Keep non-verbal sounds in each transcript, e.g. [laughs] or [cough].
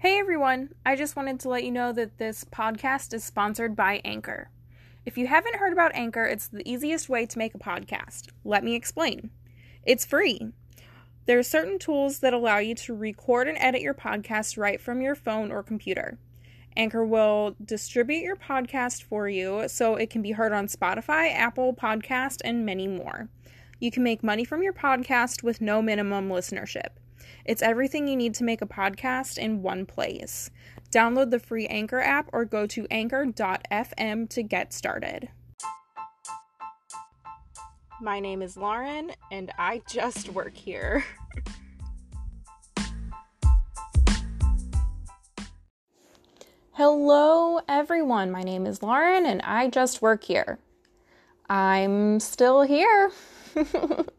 Hey everyone, I just wanted to let you know that this podcast is sponsored by Anchor. If you haven't heard about Anchor, it's the easiest way to make a podcast. Let me explain. It's free. There are certain tools that allow you to record and edit your podcast right from your phone or computer. Anchor will distribute your podcast for you so it can be heard on Spotify, Apple Podcast, and many more. You can make money from your podcast with no minimum listenership. It's everything you need to make a podcast in one place. Download the free Anchor app or go to anchor.fm to get started. My name is Lauren and I just work here. Hello, everyone. My name is Lauren and I just work here. I'm still here. [laughs]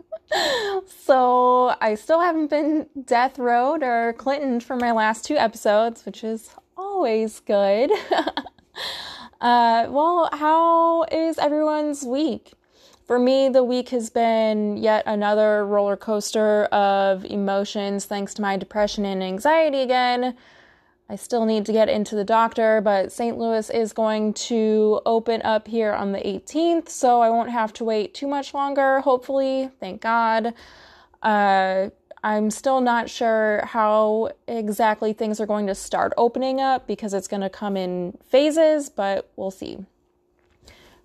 so I still haven't been death rowed or Clinton for my last two episodes, which is always good. [laughs] uh, well, how is everyone's week? For me, the week has been yet another roller coaster of emotions thanks to my depression and anxiety again. I still need to get into the doctor, but St. Louis is going to open up here on the 18th, so I won't have to wait too much longer, hopefully. Thank God. Uh, I'm still not sure how exactly things are going to start opening up because it's going to come in phases, but we'll see.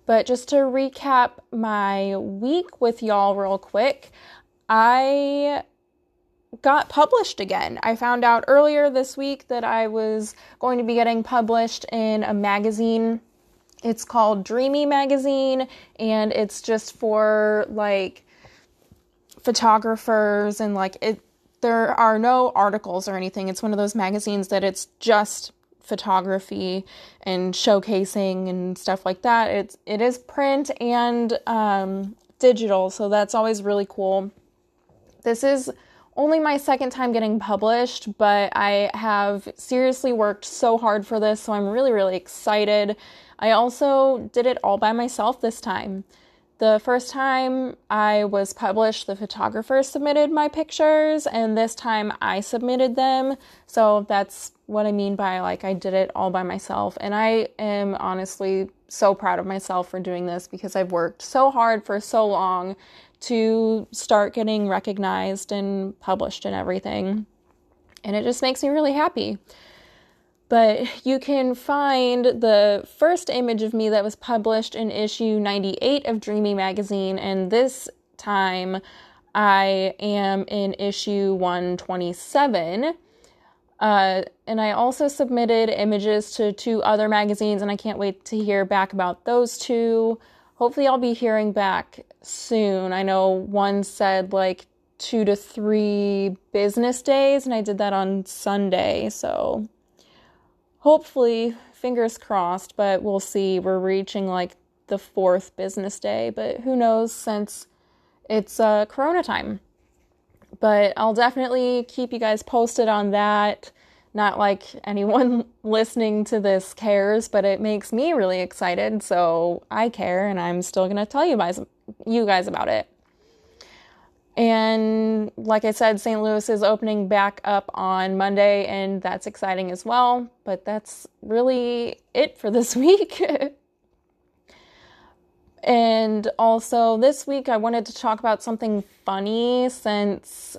But just to recap my week with y'all real quick, I got published again. I found out earlier this week that I was going to be getting published in a magazine. It's called Dreamy Magazine, and it's just for like photographers and like it. There are no articles or anything. It's one of those magazines that it's just photography and showcasing and stuff like that. It's it is print and um, digital, so that's always really cool. This is only my second time getting published, but I have seriously worked so hard for this, so I'm really, really excited. I also did it all by myself this time. The first time I was published, the photographer submitted my pictures, and this time I submitted them. So that's what I mean by like I did it all by myself. And I am honestly so proud of myself for doing this because I've worked so hard for so long to start getting recognized and published and everything. And it just makes me really happy. But you can find the first image of me that was published in issue 98 of Dreamy Magazine, and this time I am in issue 127. Uh, and I also submitted images to two other magazines, and I can't wait to hear back about those two hopefully I'll be hearing back soon. I know one said like two to three business days, and I did that on Sunday. So hopefully, fingers crossed, but we'll see. We're reaching like the fourth business day, but who knows since it's uh, Corona time. But I'll definitely keep you guys posted on that. Not like anyone [laughs] listening to this cares, but it makes me really excited. So I care, and I'm still going to tell you guys, you guys about it. And like I said, St. Louis is opening back up on Monday, and that's exciting as well. But that's really it for this [laughs] week. and also, this week, I wanted to talk about something funny since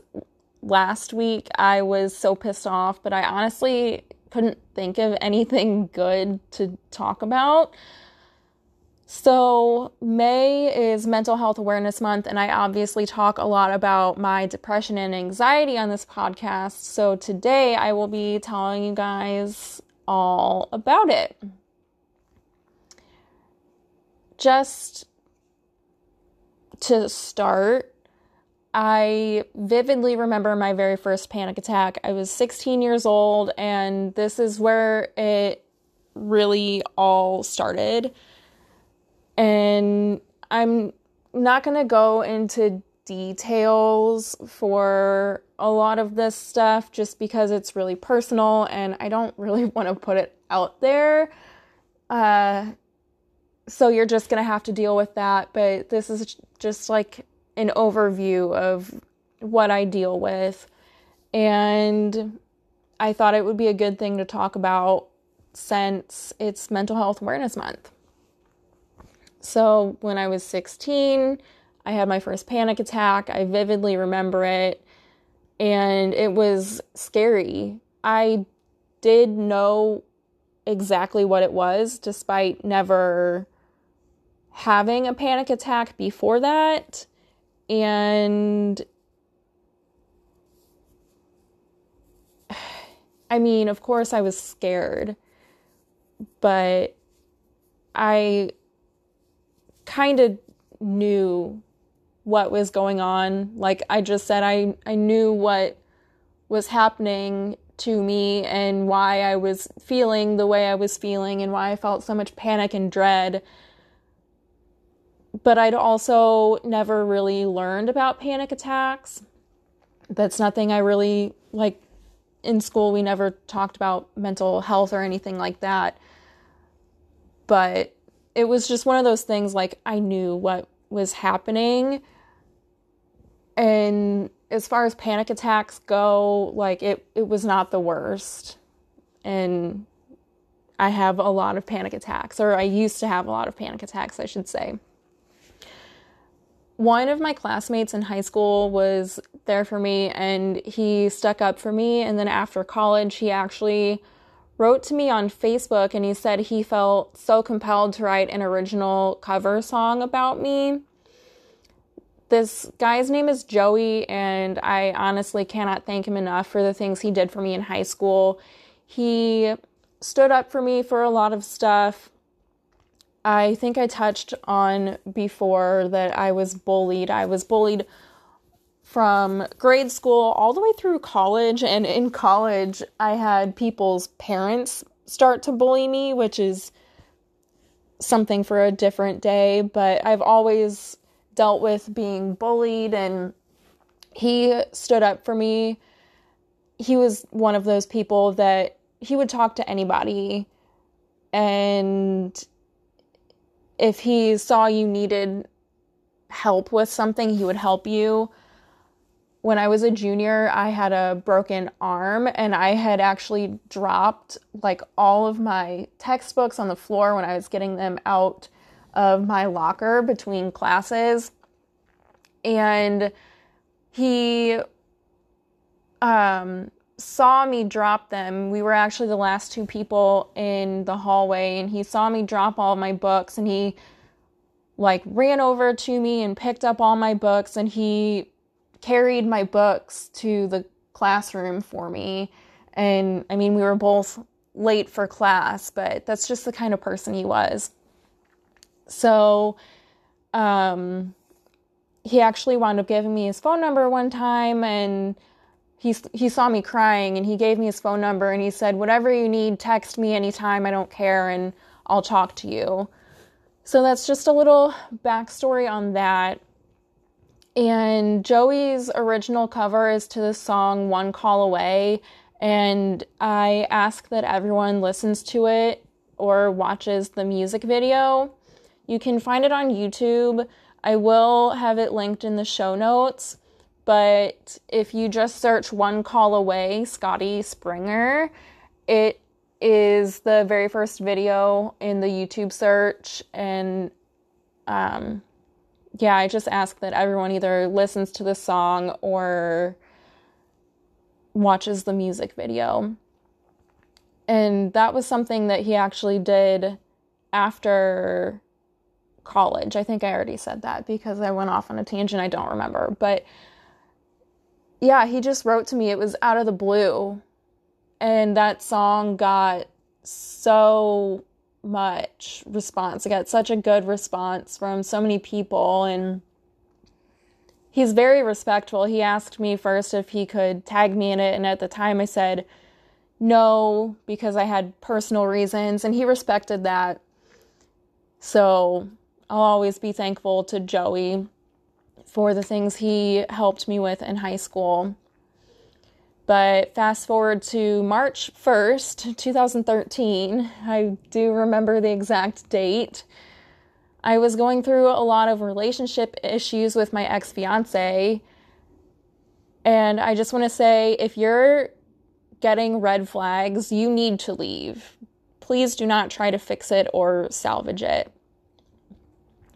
last week I was so pissed off, but I honestly couldn't think of anything good to talk about. So, May is Mental Health Awareness Month, and I obviously talk a lot about my depression and anxiety on this podcast. So, today I will be telling you guys all about it. Just to start, I vividly remember my very first panic attack. I was 16 years old, and this is where it really all started. And I'm not going to go into details for a lot of this stuff just because it's really personal and I don't really [laughs] want to put it out there. Uh, so you're just going to have to deal with that. But this is just like an overview of what I deal with. And I thought it would be a good thing to talk about since it's Mental Health Awareness Month. So, when I was 16, I had my first panic attack. I vividly remember it, and it was scary. I did know exactly what it was despite never having a panic attack before that. And I mean, of course, I was scared, but I kind of knew what was going on. Like I just said, I, I knew what was happening to me and why I was feeling the way I was feeling and why I felt so much panic and dread. But I'd also never really learned about panic attacks. That's nothing I really like in school. We never talked about mental health or anything like that. But it was just one of those things like I knew what was happening. And as far as panic attacks go, like it, it was not the worst. And I have a lot of panic attacks, or I used to have a lot of panic attacks, I should say. One of my classmates in high school was there for me and he stuck up for me. And then after college, he actually wrote to me on Facebook and he said he felt so compelled to write an original cover song about me this guy's name is Joey, and I honestly cannot thank him enough for the things he did for me in high school. He stood up for me for a lot of stuff. I think I touched on before that I was bullied. I was bullied from grade school all the way through college, and in college, I had people's parents start to bully me, which is something for a different day, but I've always dealt with being bullied and he stood up for me. He was one of those people that he would talk to anybody and if he saw you needed help with something, he would help you. When I was a junior, I had a broken arm and I had actually dropped like all of my textbooks on the floor when I was getting them out of my locker between classes. And he um, saw me drop them. We were actually the last two people in the hallway, and he saw me drop all my books, and he like ran over to me and picked up all my books, and he carried my books to the classroom for me. And I mean, we were both late for class, but that's just the kind of person he was. So, um, he actually wound up giving me his phone number one time and he he saw me crying and he gave me his phone number and he said whatever you need text me anytime I don't care and I'll talk to you. So that's just a little backstory on that. And Joey's original cover is to the song One Call Away and I ask that everyone listens to it or watches the music video. You can find it on YouTube. I will have it linked in the show notes, but if you just search One Call Away, Scotty Springer, it is the very first video in the YouTube search. And um, yeah, I just ask that everyone either listens to the song or watches the music video. And that was something that he actually did after college. I think I already said that because I went off on a tangent. I don't remember. But yeah, he just wrote to me. It was out of the blue. And that song got so much response. It got such a good response from so many people. And he's very respectful. He asked me first if he could tag me in it. And at the time, I said no because I had personal reasons. And he respected that. So I'll always be thankful to Joey for the things he helped me with in high school. But fast forward to March 1st, 2013, I do remember the exact date. I was going through a lot of relationship issues with my ex fiance. And I just want to say if you're getting red flags, you need to leave. Please do not try to fix it or salvage it.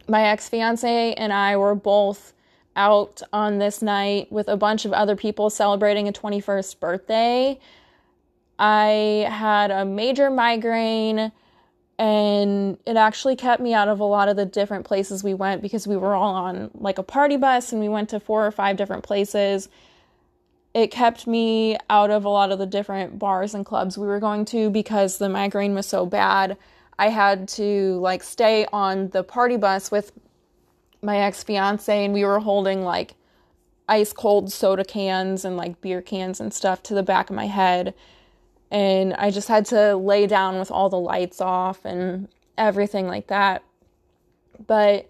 My ex fiance and I were both out on this night with a bunch of other people celebrating a 21st birthday. I had a major migraine and it actually kept me out of a lot of the different places we went because we were all on like a party bus and we went to four or five different places. It kept me out of a lot of the different bars and clubs we were going to because the migraine was so bad. I had to like stay on the party bus with my ex fiance and we were holding like ice cold soda cans and like beer cans and stuff to the back of my head and I just had to lay down with all the lights off and everything like that. But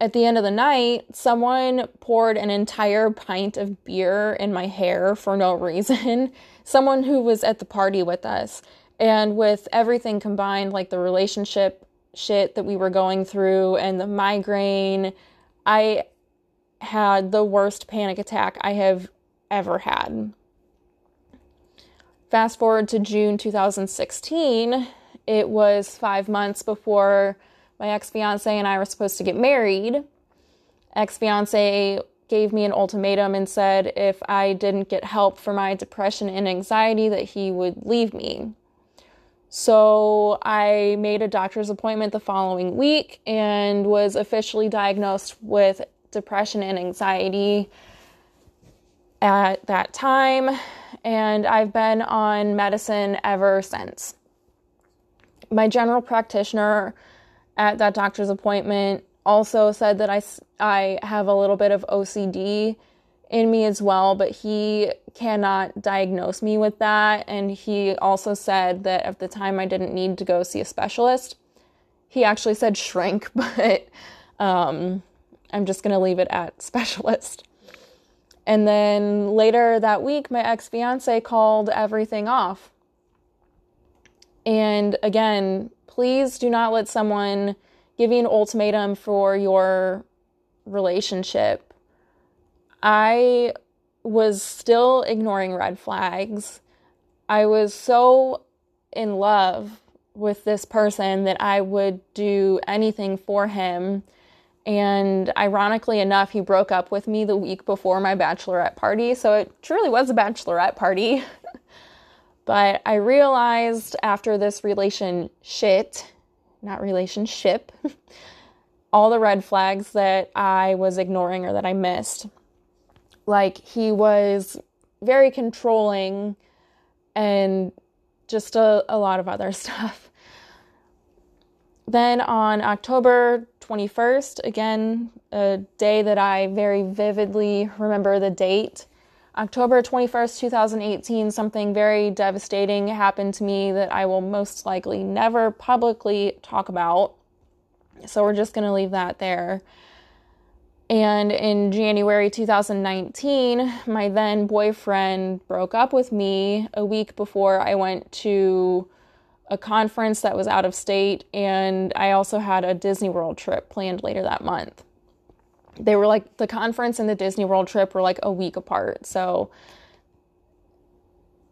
at the end of the night, someone poured an entire pint of beer in my hair for no [laughs] reason. someone who was at the party with us. And with everything combined, like the relationship shit that we were going through and the migraine, I had the worst panic attack I have ever had. Fast forward to June 2016, it was five months before my ex fiance and I were supposed to get married. Ex fiance gave me an ultimatum and said if I didn't get help for my depression and anxiety, that he would leave me. So I made a doctor's appointment the following week and was officially diagnosed with depression and anxiety at that time and I've been on medicine ever since. My general practitioner at that doctor's appointment also said that I, I have a little bit of OCD in me as well, but he cannot diagnose me with that. And he also said that at the time I didn't need to go see a specialist. He actually said shrink, [laughs] but um, I'm just going to leave it at specialist. And then later that week, my ex fiance called everything off. And again, please do not let someone give you an ultimatum for your relationship. I was still ignoring red flags. I was so in love with this person that I would do anything for him. And ironically enough, he broke up with me the week before my bachelorette party. So it truly was a bachelorette party. [laughs] but I realized after this relation shit, not relationship, [laughs] all the red flags that I was ignoring or that I missed. Like he was very controlling and just a, a lot of other [laughs] stuff. Then on October 21st, again, a day that I very vividly remember the date. October 21st, 2018, something very devastating happened to me that I will most likely never publicly talk about. So we're just going to leave that there. And in January 2019, my then boyfriend broke up with me a week before I went to a conference that was out of state, and I also had a Disney World trip planned later that month. They were like the conference and the Disney World trip were like a week apart. So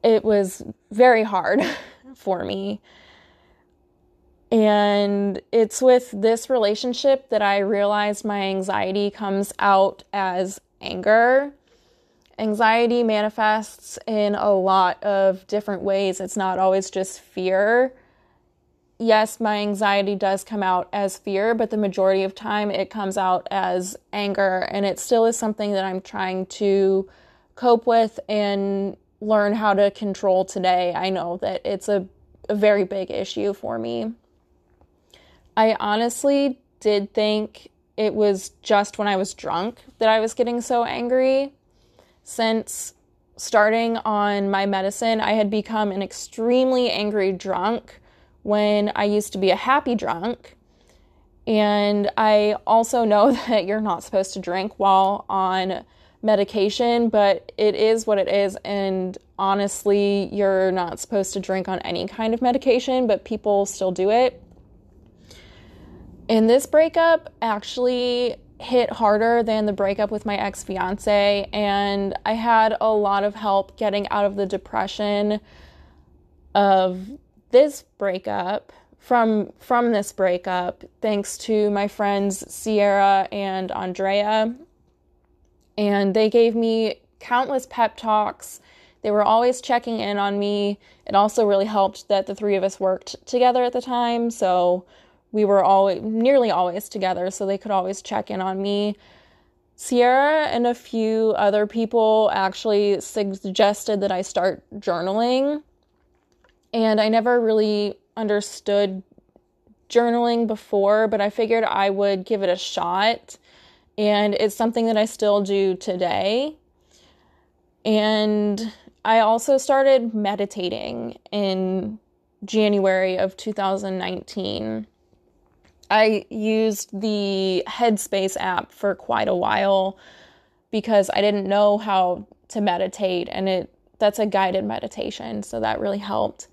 it was very hard [laughs] for me. And it's with this relationship that I realized my anxiety comes out as anger Anxiety manifests in a lot of different ways. It's not always just fear. Yes, my anxiety does come out as fear, but the majority of time it comes out as anger, and it still is something that I'm trying to cope with and learn how to control today. I know that it's a, a very big issue for me. I honestly did think it was just when I was drunk that I was getting so angry since starting on my medicine, I had become an extremely angry drunk when I used to be a happy drunk. And I also know [laughs] that you're not supposed to drink while on medication, but it is what it is. And honestly, you're not supposed to drink on any kind of medication, but people still do it. And this breakup actually hit harder than the breakup with my ex fiance, and I had a lot of help getting out of the depression of this breakup from from this breakup thanks to my friends Sierra and Andrea. And they gave me countless pep talks. They were always checking in on me. It also really helped that the three of us worked together at the time so we were always nearly always together so they could always check in on me Sierra and a few other people actually suggested that I start journaling and I never really understood journaling before, but I figured I would give it a shot. And it's something that I still do today. And I also started meditating in January of 2019. I used the Headspace app for quite a while because I didn't know how to meditate and it that's a guided meditation, so that really helped.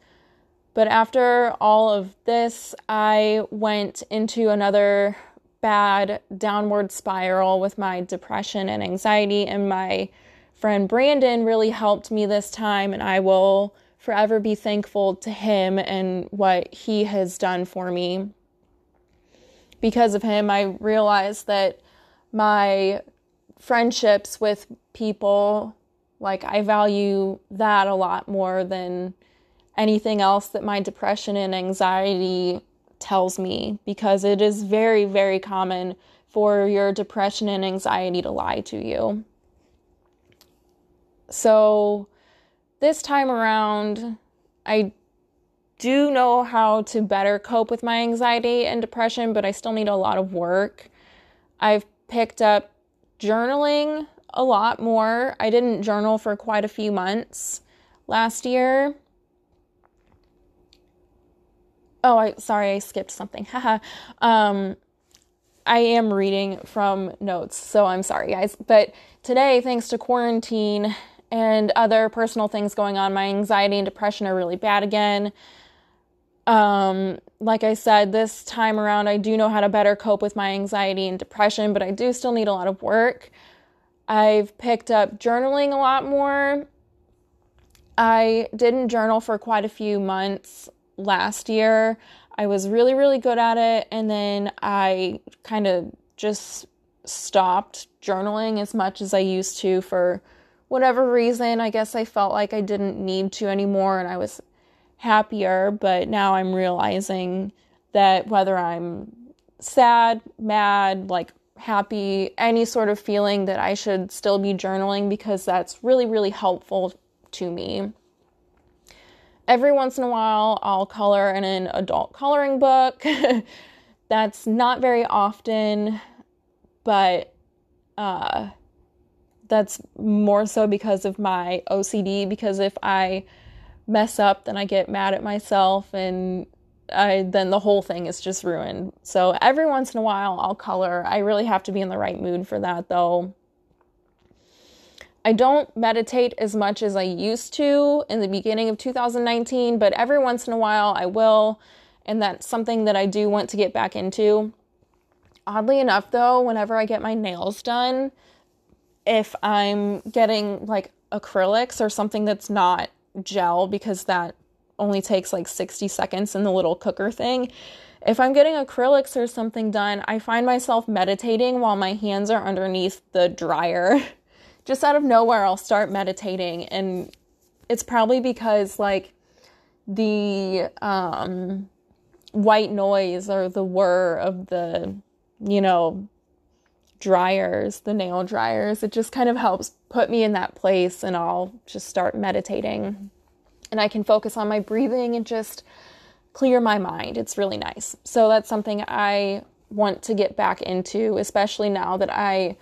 But after all of this, I went into another bad downward spiral with my depression and anxiety, and my friend Brandon really helped me this time, and I will forever be thankful to him and what he has done for me. Because of him, I realized that my friendships with people, like, I value that a lot more than anything else that my depression and anxiety tells me because it is very, very common for your depression and anxiety to lie to you. So, this time around, I do know how to better cope with my anxiety and depression, but I still need a lot of work. I've picked up journaling a lot more. I didn't journal for quite a few months last year oh, I sorry, I skipped something. [laughs] Haha. um, I am reading from notes, so I'm sorry, guys. But today, thanks to quarantine and other personal things going on, my anxiety and depression are really bad again. Um, like I said, this time around, I do know how to better cope with my anxiety and depression, but I do still need a lot of work. I've picked up journaling a lot more. I didn't journal for quite a few months last year. I was really, really good at it. And then I kind of just stopped journaling as much as I used to for whatever reason. I guess I felt like I didn't need to anymore and I was happier. But now I'm realizing that whether I'm sad, mad, like happy, any sort of feeling that I should still be journaling because that's really, really helpful to me every once in a while, I'll color in an adult coloring book. [laughs] That's not very often, but uh, that's more so because of my OCD. Because if I mess up, then I get mad at myself, and I, then the whole thing is just ruined. So every once in a while, I'll color. I really have to be in the right mood for that, though. I don't meditate as much as I used to in the beginning of 2019, but every once in a while I will, and that's something that I do want to get back into. Oddly enough, though, whenever I get my nails done, if I'm getting like acrylics or something that's not gel, because that only takes like 60 seconds in the little cooker thing. If I'm getting acrylics or something done, I find myself meditating while my hands are underneath the dryer. [laughs] just out of nowhere, I'll start meditating. And it's probably because, like, the um, white noise or the whir of the, you know, dryers, the nail dryers, it just kind of helps put me in that place and I'll just start meditating. And I can focus on my breathing and just clear my mind. It's really nice. So that's something I want to get back into, especially now that I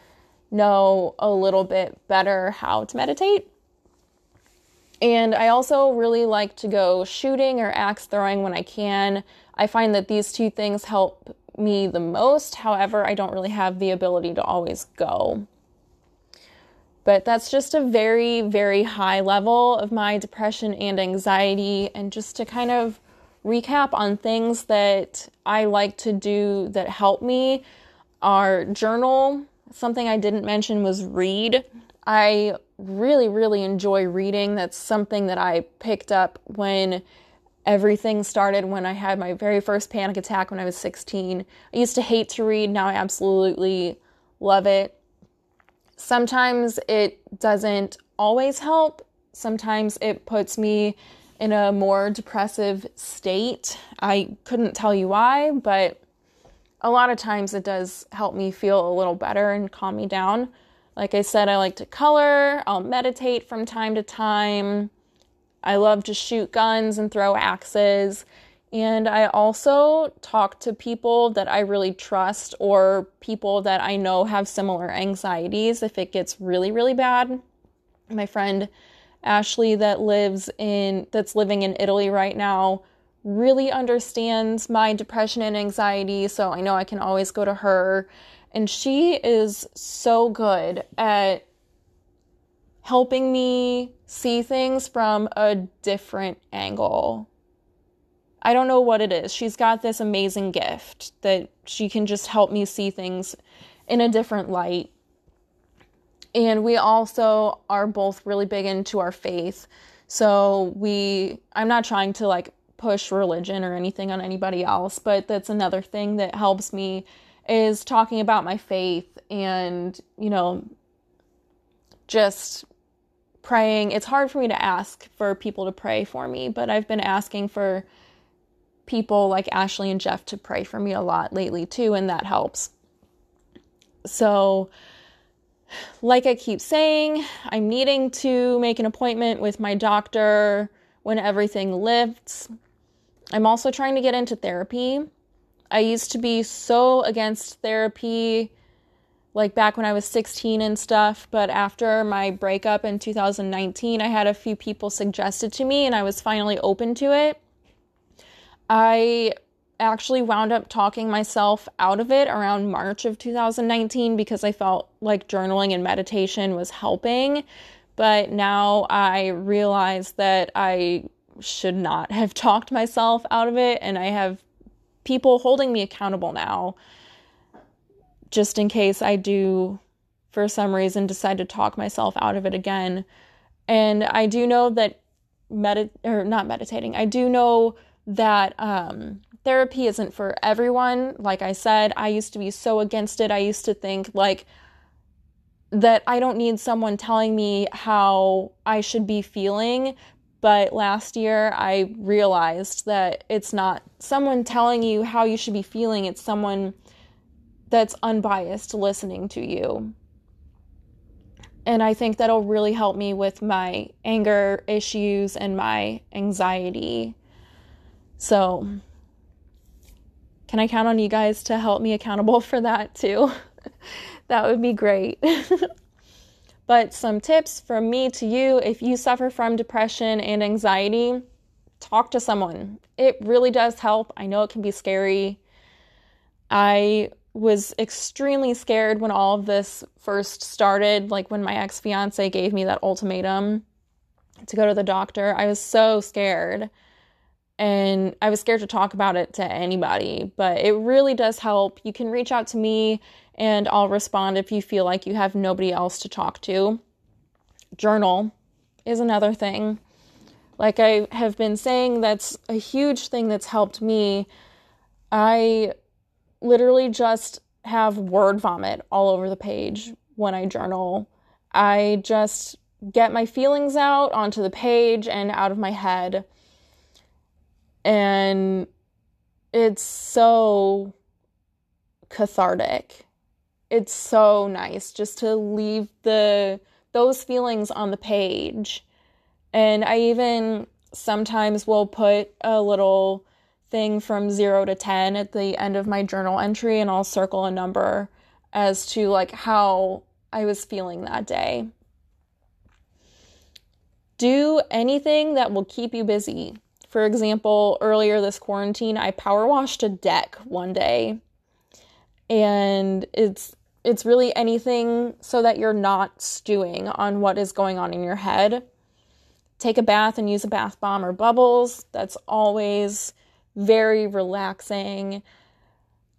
know a little bit better how to meditate. And I also really like to go shooting or axe throwing when I can. I find that these two things help me the most. However, I don't really have the ability to always go. But that's just a very, very high level of my depression and anxiety. And just to kind of recap on things that I like to do that help me, our journal. Something I didn't mention was read. I really, really enjoy reading. That's something that I picked up when everything started when I had my very first panic attack when I was 16. I used to hate to read, now I absolutely love it. Sometimes it doesn't always help, sometimes it puts me in a more depressive state. I couldn't tell you why, but a lot of times it does help me feel a little better and calm me down. Like I said, I like to color, I'll meditate from time to time. I love to shoot guns and throw axes. And I also talk to people that I really trust or people that I know have similar anxieties if it gets really, really bad. My friend Ashley that lives in that's living in Italy right now really understands my depression and anxiety, so I know I can always go to her. And she is so good at helping me see things from a different angle. I don't know what it is. She's got this amazing gift that she can just help me see things in a different light. And we also are both really big into our faith. So we I'm not trying to like push religion or anything on anybody else, but that's another thing that helps me is talking about my faith and, you know, just praying. It's hard for me to ask for people to pray for me, but I've been asking for people like Ashley and Jeff to pray for me a lot lately too, and that helps. So, like I keep saying, I'm needing to make an appointment with my doctor when everything lifts. I'm also trying to get into therapy. I used to be so against therapy like back when I was 16 and stuff. But after my breakup in 2019, I had a few people suggested to me and I was finally open to it. I actually wound up talking myself out of it around March of 2019 because I felt like journaling and meditation was helping. But now I realize that I should not [laughs] have talked myself out of it, and I have people holding me accountable now just in case I do, for some reason, decide to talk myself out of it again. And I do know that medit or not meditating. I do know that um, therapy isn't for everyone. Like I said, I used to be so against it. I used to think like that I don't need someone telling me how I should be feeling. But last year, I realized that it's not someone telling you how you should be feeling, it's someone that's unbiased listening to you. And I think that'll really help me with my anger issues and my anxiety. So, can I count on you guys to help me accountable [laughs] for that too? [laughs] that would be great. [laughs] but some tips from me to you if you suffer from depression and anxiety, talk to someone. It really does help. I know it can be scary. I was extremely scared when all of this first started, like when my ex fiance gave me that ultimatum to go to the doctor. I was so scared. And I was scared to talk about it to anybody, but it really does help. You can reach out to me and I'll respond if you feel like you have nobody else to talk to. Journal is another thing. Like I have been saying, that's a huge thing that's helped me. I literally just have word vomit all over the page when I journal. I just get my feelings out onto the page and out of my head. And it's so cathartic. It's so nice just to leave the those feelings on the page. And I even sometimes will put a little thing from 0 to 10 at the end of my journal entry and I'll circle a number as to like how I was feeling that day. Do anything that will keep you busy. For example, earlier this quarantine, I power washed a deck one day. And it's it's really anything so that you're not stewing on what is going on in your head. Take a bath and use a bath bomb or bubbles. That's always very relaxing.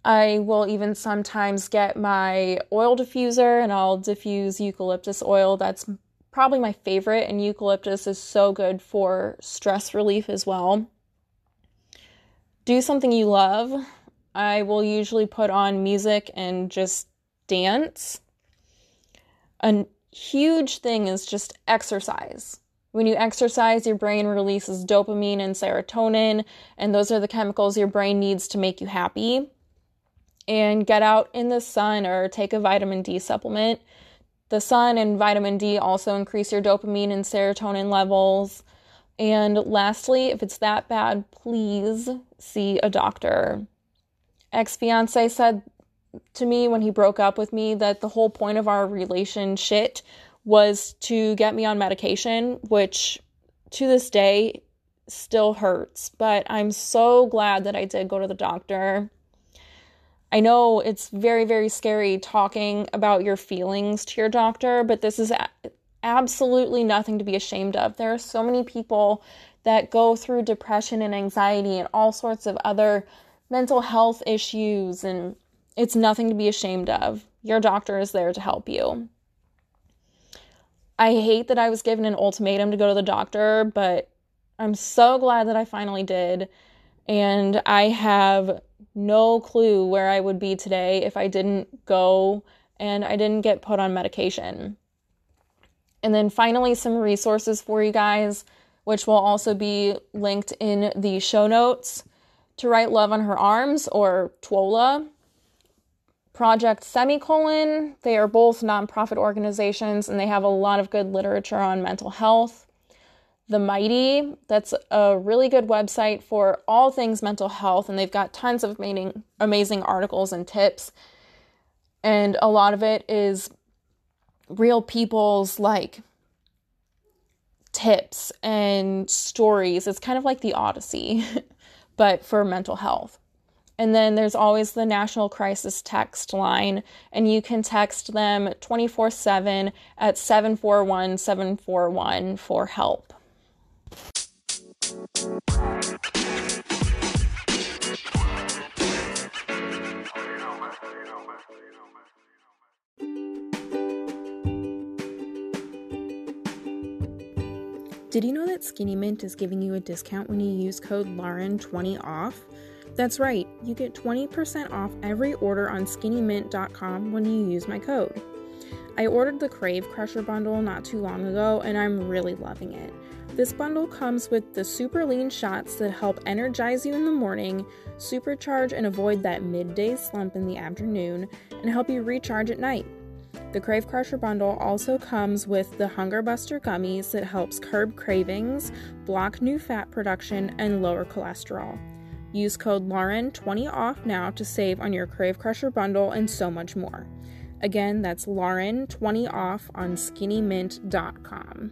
I will even sometimes get my oil diffuser and I'll diffuse eucalyptus oil. That's probably my favorite, and eucalyptus is so good for stress relief as well. Do something you love. I will usually put on music and just dance. A huge thing is just exercise. When you exercise, your brain releases dopamine and serotonin, and those are the chemicals your brain needs to make you happy. And get out in the sun or take a vitamin D supplement. The sun and vitamin D also increase your dopamine and serotonin levels. And lastly, if it's that bad, please see a doctor. Ex fiance said to me when he broke up with me that the whole point of our relationship was to get me on medication, which to this day still hurts. But I'm so glad that I did go to the doctor. I know it's very, very scary talking about your feelings to your doctor, but this is absolutely nothing to be ashamed of. There are so many people that go through depression and anxiety and all sorts of other mental health issues, and it's nothing to be ashamed of. Your doctor is there to help you. I hate that I was given an ultimatum to go to the doctor, but I'm so glad that I finally did. And I have no clue where I would be today if I didn't go and I didn't get put on medication. And then finally, some resources for you guys, which will also be linked in the show notes to write Love on Her Arms or TWLOHA. Project Semicolon. They are both nonprofit organizations and they have a lot of good literature on mental health. The Mighty, that's a really good website for all things mental health, and they've got tons of amazing, amazing articles and tips. And a lot of it is real people's like tips and stories. It's kind of like the Odyssey, [laughs] but for mental health. And then there's always the National Crisis Text line, and you can text them 24 7 at 741 741 for help. Did you know that Skinny Mint is giving you a discount when you use code LAUREN20 off? That's right, you get 20% off every order on skinnymint.com when you use my code. I ordered the Crave Crusher bundle not too long ago and I'm really loving it. This bundle comes with the super lean shots that help energize you in the morning, supercharge and avoid that midday slump in the afternoon, and help you recharge at night. The Crave Crusher bundle also comes with the Hunger Buster gummies that helps curb cravings, block new fat production, and lower cholesterol. Use code Lauren20 off now to save on your Crave Crusher bundle and so much more. Again, that's Lauren20 off on skinnymint.com.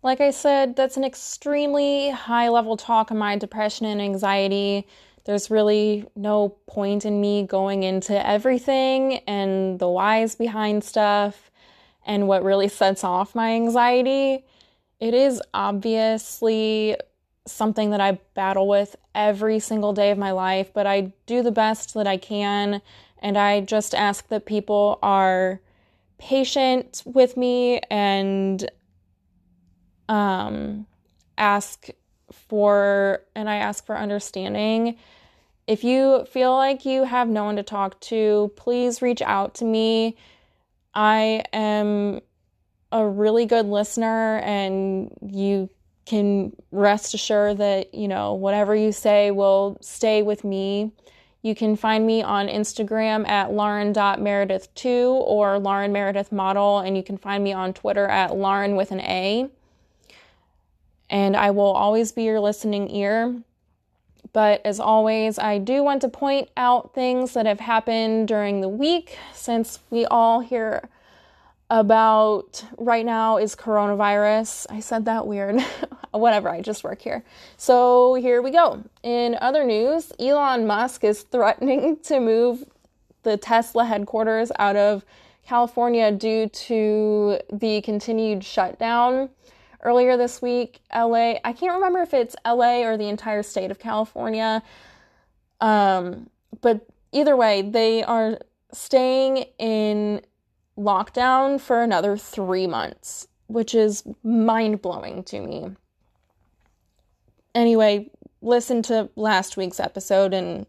Like I said, that's an extremely high level talk on my depression and anxiety there's really no point in me going into everything and the whys behind stuff and what really sets off my anxiety. It is obviously something that I battle with every single day of my life, but I do the best that I can. And I just ask that people are patient with me and um, ask for, and I ask for understanding if you feel like you have no one to talk to, please reach out to me. I am a really good listener, and you can rest assured that, you know, whatever you say will stay with me. You can find me on Instagram at lauren.meredith2 or Lauren Meredith Model, and you can find me on Twitter at Lauren with an A. And I will always be your listening ear. But as always, I do want to point out things that have happened during the week since we all hear about right now is coronavirus. I said that weird. [laughs] Whatever, I just work here. So here we go. In other news, Elon Musk is threatening [laughs] to move the Tesla headquarters out of California due to the continued shutdown earlier this week. LA, I can't remember if it's LA or the entire state of California. Um, but either way, they are staying in lockdown for another three months, which is mind blowing to me. Anyway, listen to last week's episode and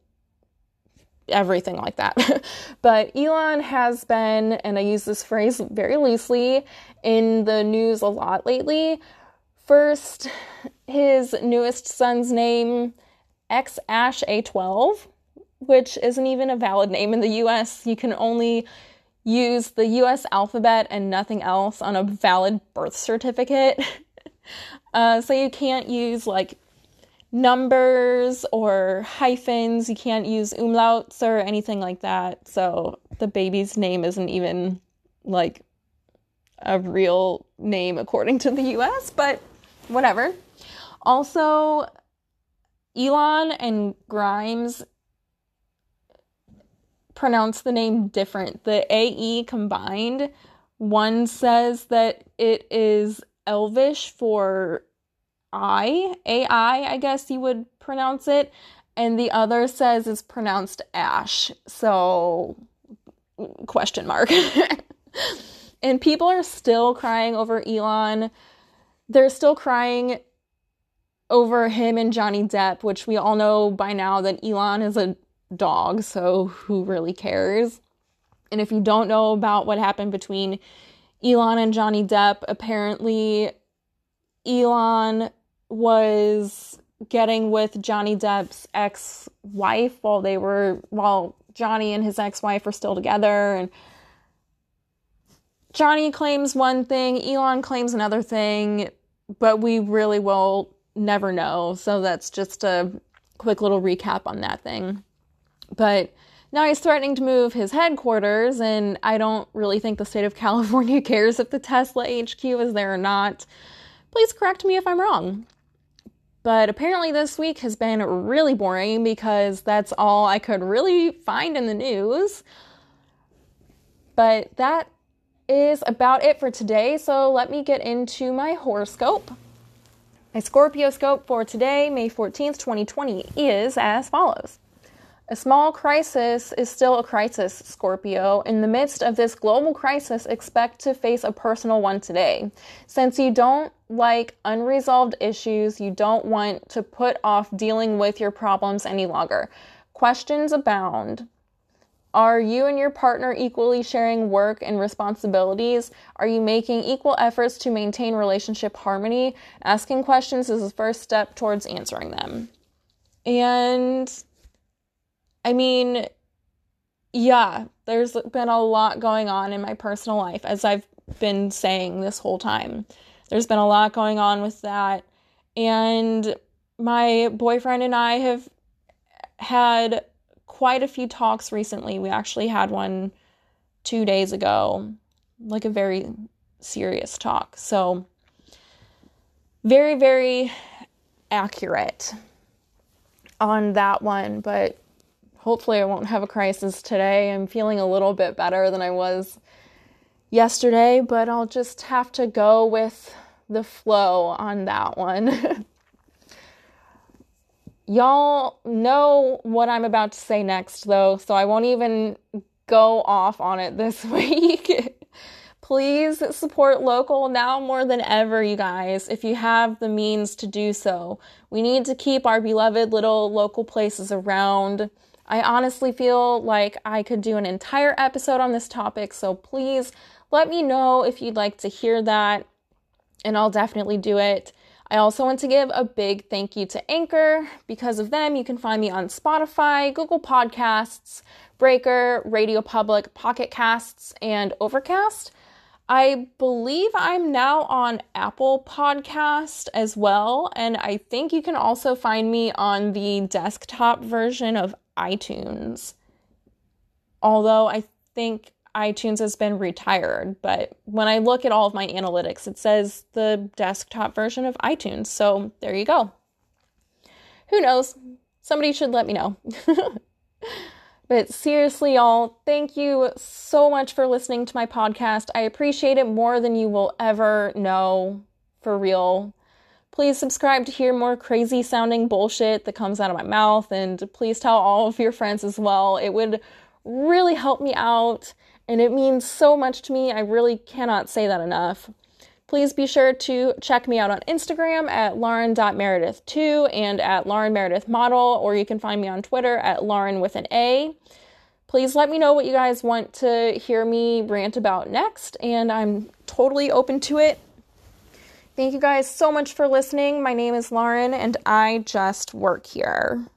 everything like that. [laughs] but Elon has been, and I use this phrase very loosely, in the news a lot lately. First, his newest son's name, X Ash A12, which isn't even a valid name in the US. You can only use the US alphabet and nothing else on a valid birth certificate. [laughs] uh, so you can't use like numbers or hyphens, you can't use umlauts or anything like that. So the baby's name isn't even like a real name according to the US, but whatever. Also, Elon and Grimes pronounce the name different. The AE combined, one says that it is Elvish for I, AI, I guess you would pronounce it, and the other says it's pronounced Ash. So, question mark. [laughs] and people are still crying over Elon. They're still crying over him and Johnny Depp, which we all know by now that Elon is a dog, so who really cares? And if you don't know about what happened between Elon and Johnny Depp, apparently Elon was getting with Johnny Depp's ex-wife while they were while Johnny and his ex-wife were still together and Johnny claims one thing, Elon claims another thing, but we really will never know. So that's just a quick little recap on that thing. But now he's threatening to move his headquarters, and I don't really think the state of [laughs] California cares if the Tesla HQ is there or not. Please correct me if I'm wrong. But apparently, this week has been really boring because that's all I could really find in the news. But that is about it for today, so let me get into my horoscope. My Scorpio scope for today, May 14th, 2020, is as follows. A small crisis is still a crisis, Scorpio. In the midst of this global crisis, expect to face a personal one today. Since you don't like unresolved issues, you don't want to put off dealing with your problems any longer. Questions abound. Are you and your partner equally sharing work and responsibilities? Are you making equal efforts to maintain relationship harmony? Asking questions is the first step towards answering them. And I mean, yeah, there's been a lot going on in my personal life, as I've been saying this whole time. There's been a lot going on with that. And my boyfriend and I have had quite a few talks recently. We actually had one two days ago, like a very serious talk. So, very, very accurate on that one. But hopefully I won't have a crisis today. I'm feeling a little bit better than I was yesterday, but I'll just have to go with the flow on that one. [laughs] Y'all know what I'm about to say next, though, so I won't even go off on it this [laughs] week. Please support local now more than ever, you guys, if you have the means to do so. We need to keep our beloved little local places around. I honestly feel like I could do an entire episode on this topic, so please let me know if you'd like to hear that, and I'll definitely do it. I also want to give a big thank you to Anchor. Because of them, you can find me on Spotify, Google Podcasts, Breaker, Radio Public, Pocket Casts, and Overcast. I believe I'm now on Apple Podcast as well, and I think you can also find me on the desktop version of iTunes. Although I think iTunes has been retired, but when I look at all of my analytics, it says the desktop version of iTunes. So there you go. Who knows? Somebody should let me know. [laughs] But seriously, y'all, thank you so much for listening to my podcast. I appreciate it more than you will ever know. For real. Please subscribe to hear more crazy sounding bullshit that comes out of my mouth, and please tell all of your friends as well. It would really help me out, and it means so much to me. I really cannot say that enough. Please be sure to check me out on Instagram at lauren.meredith2 and at Lauren Meredith Model, or you can find me on Twitter at Lauren with an A. Please let me know what you guys want to hear me rant about next, and I'm totally open to it. Thank you guys so much for listening. My name is Lauren, and I just work here.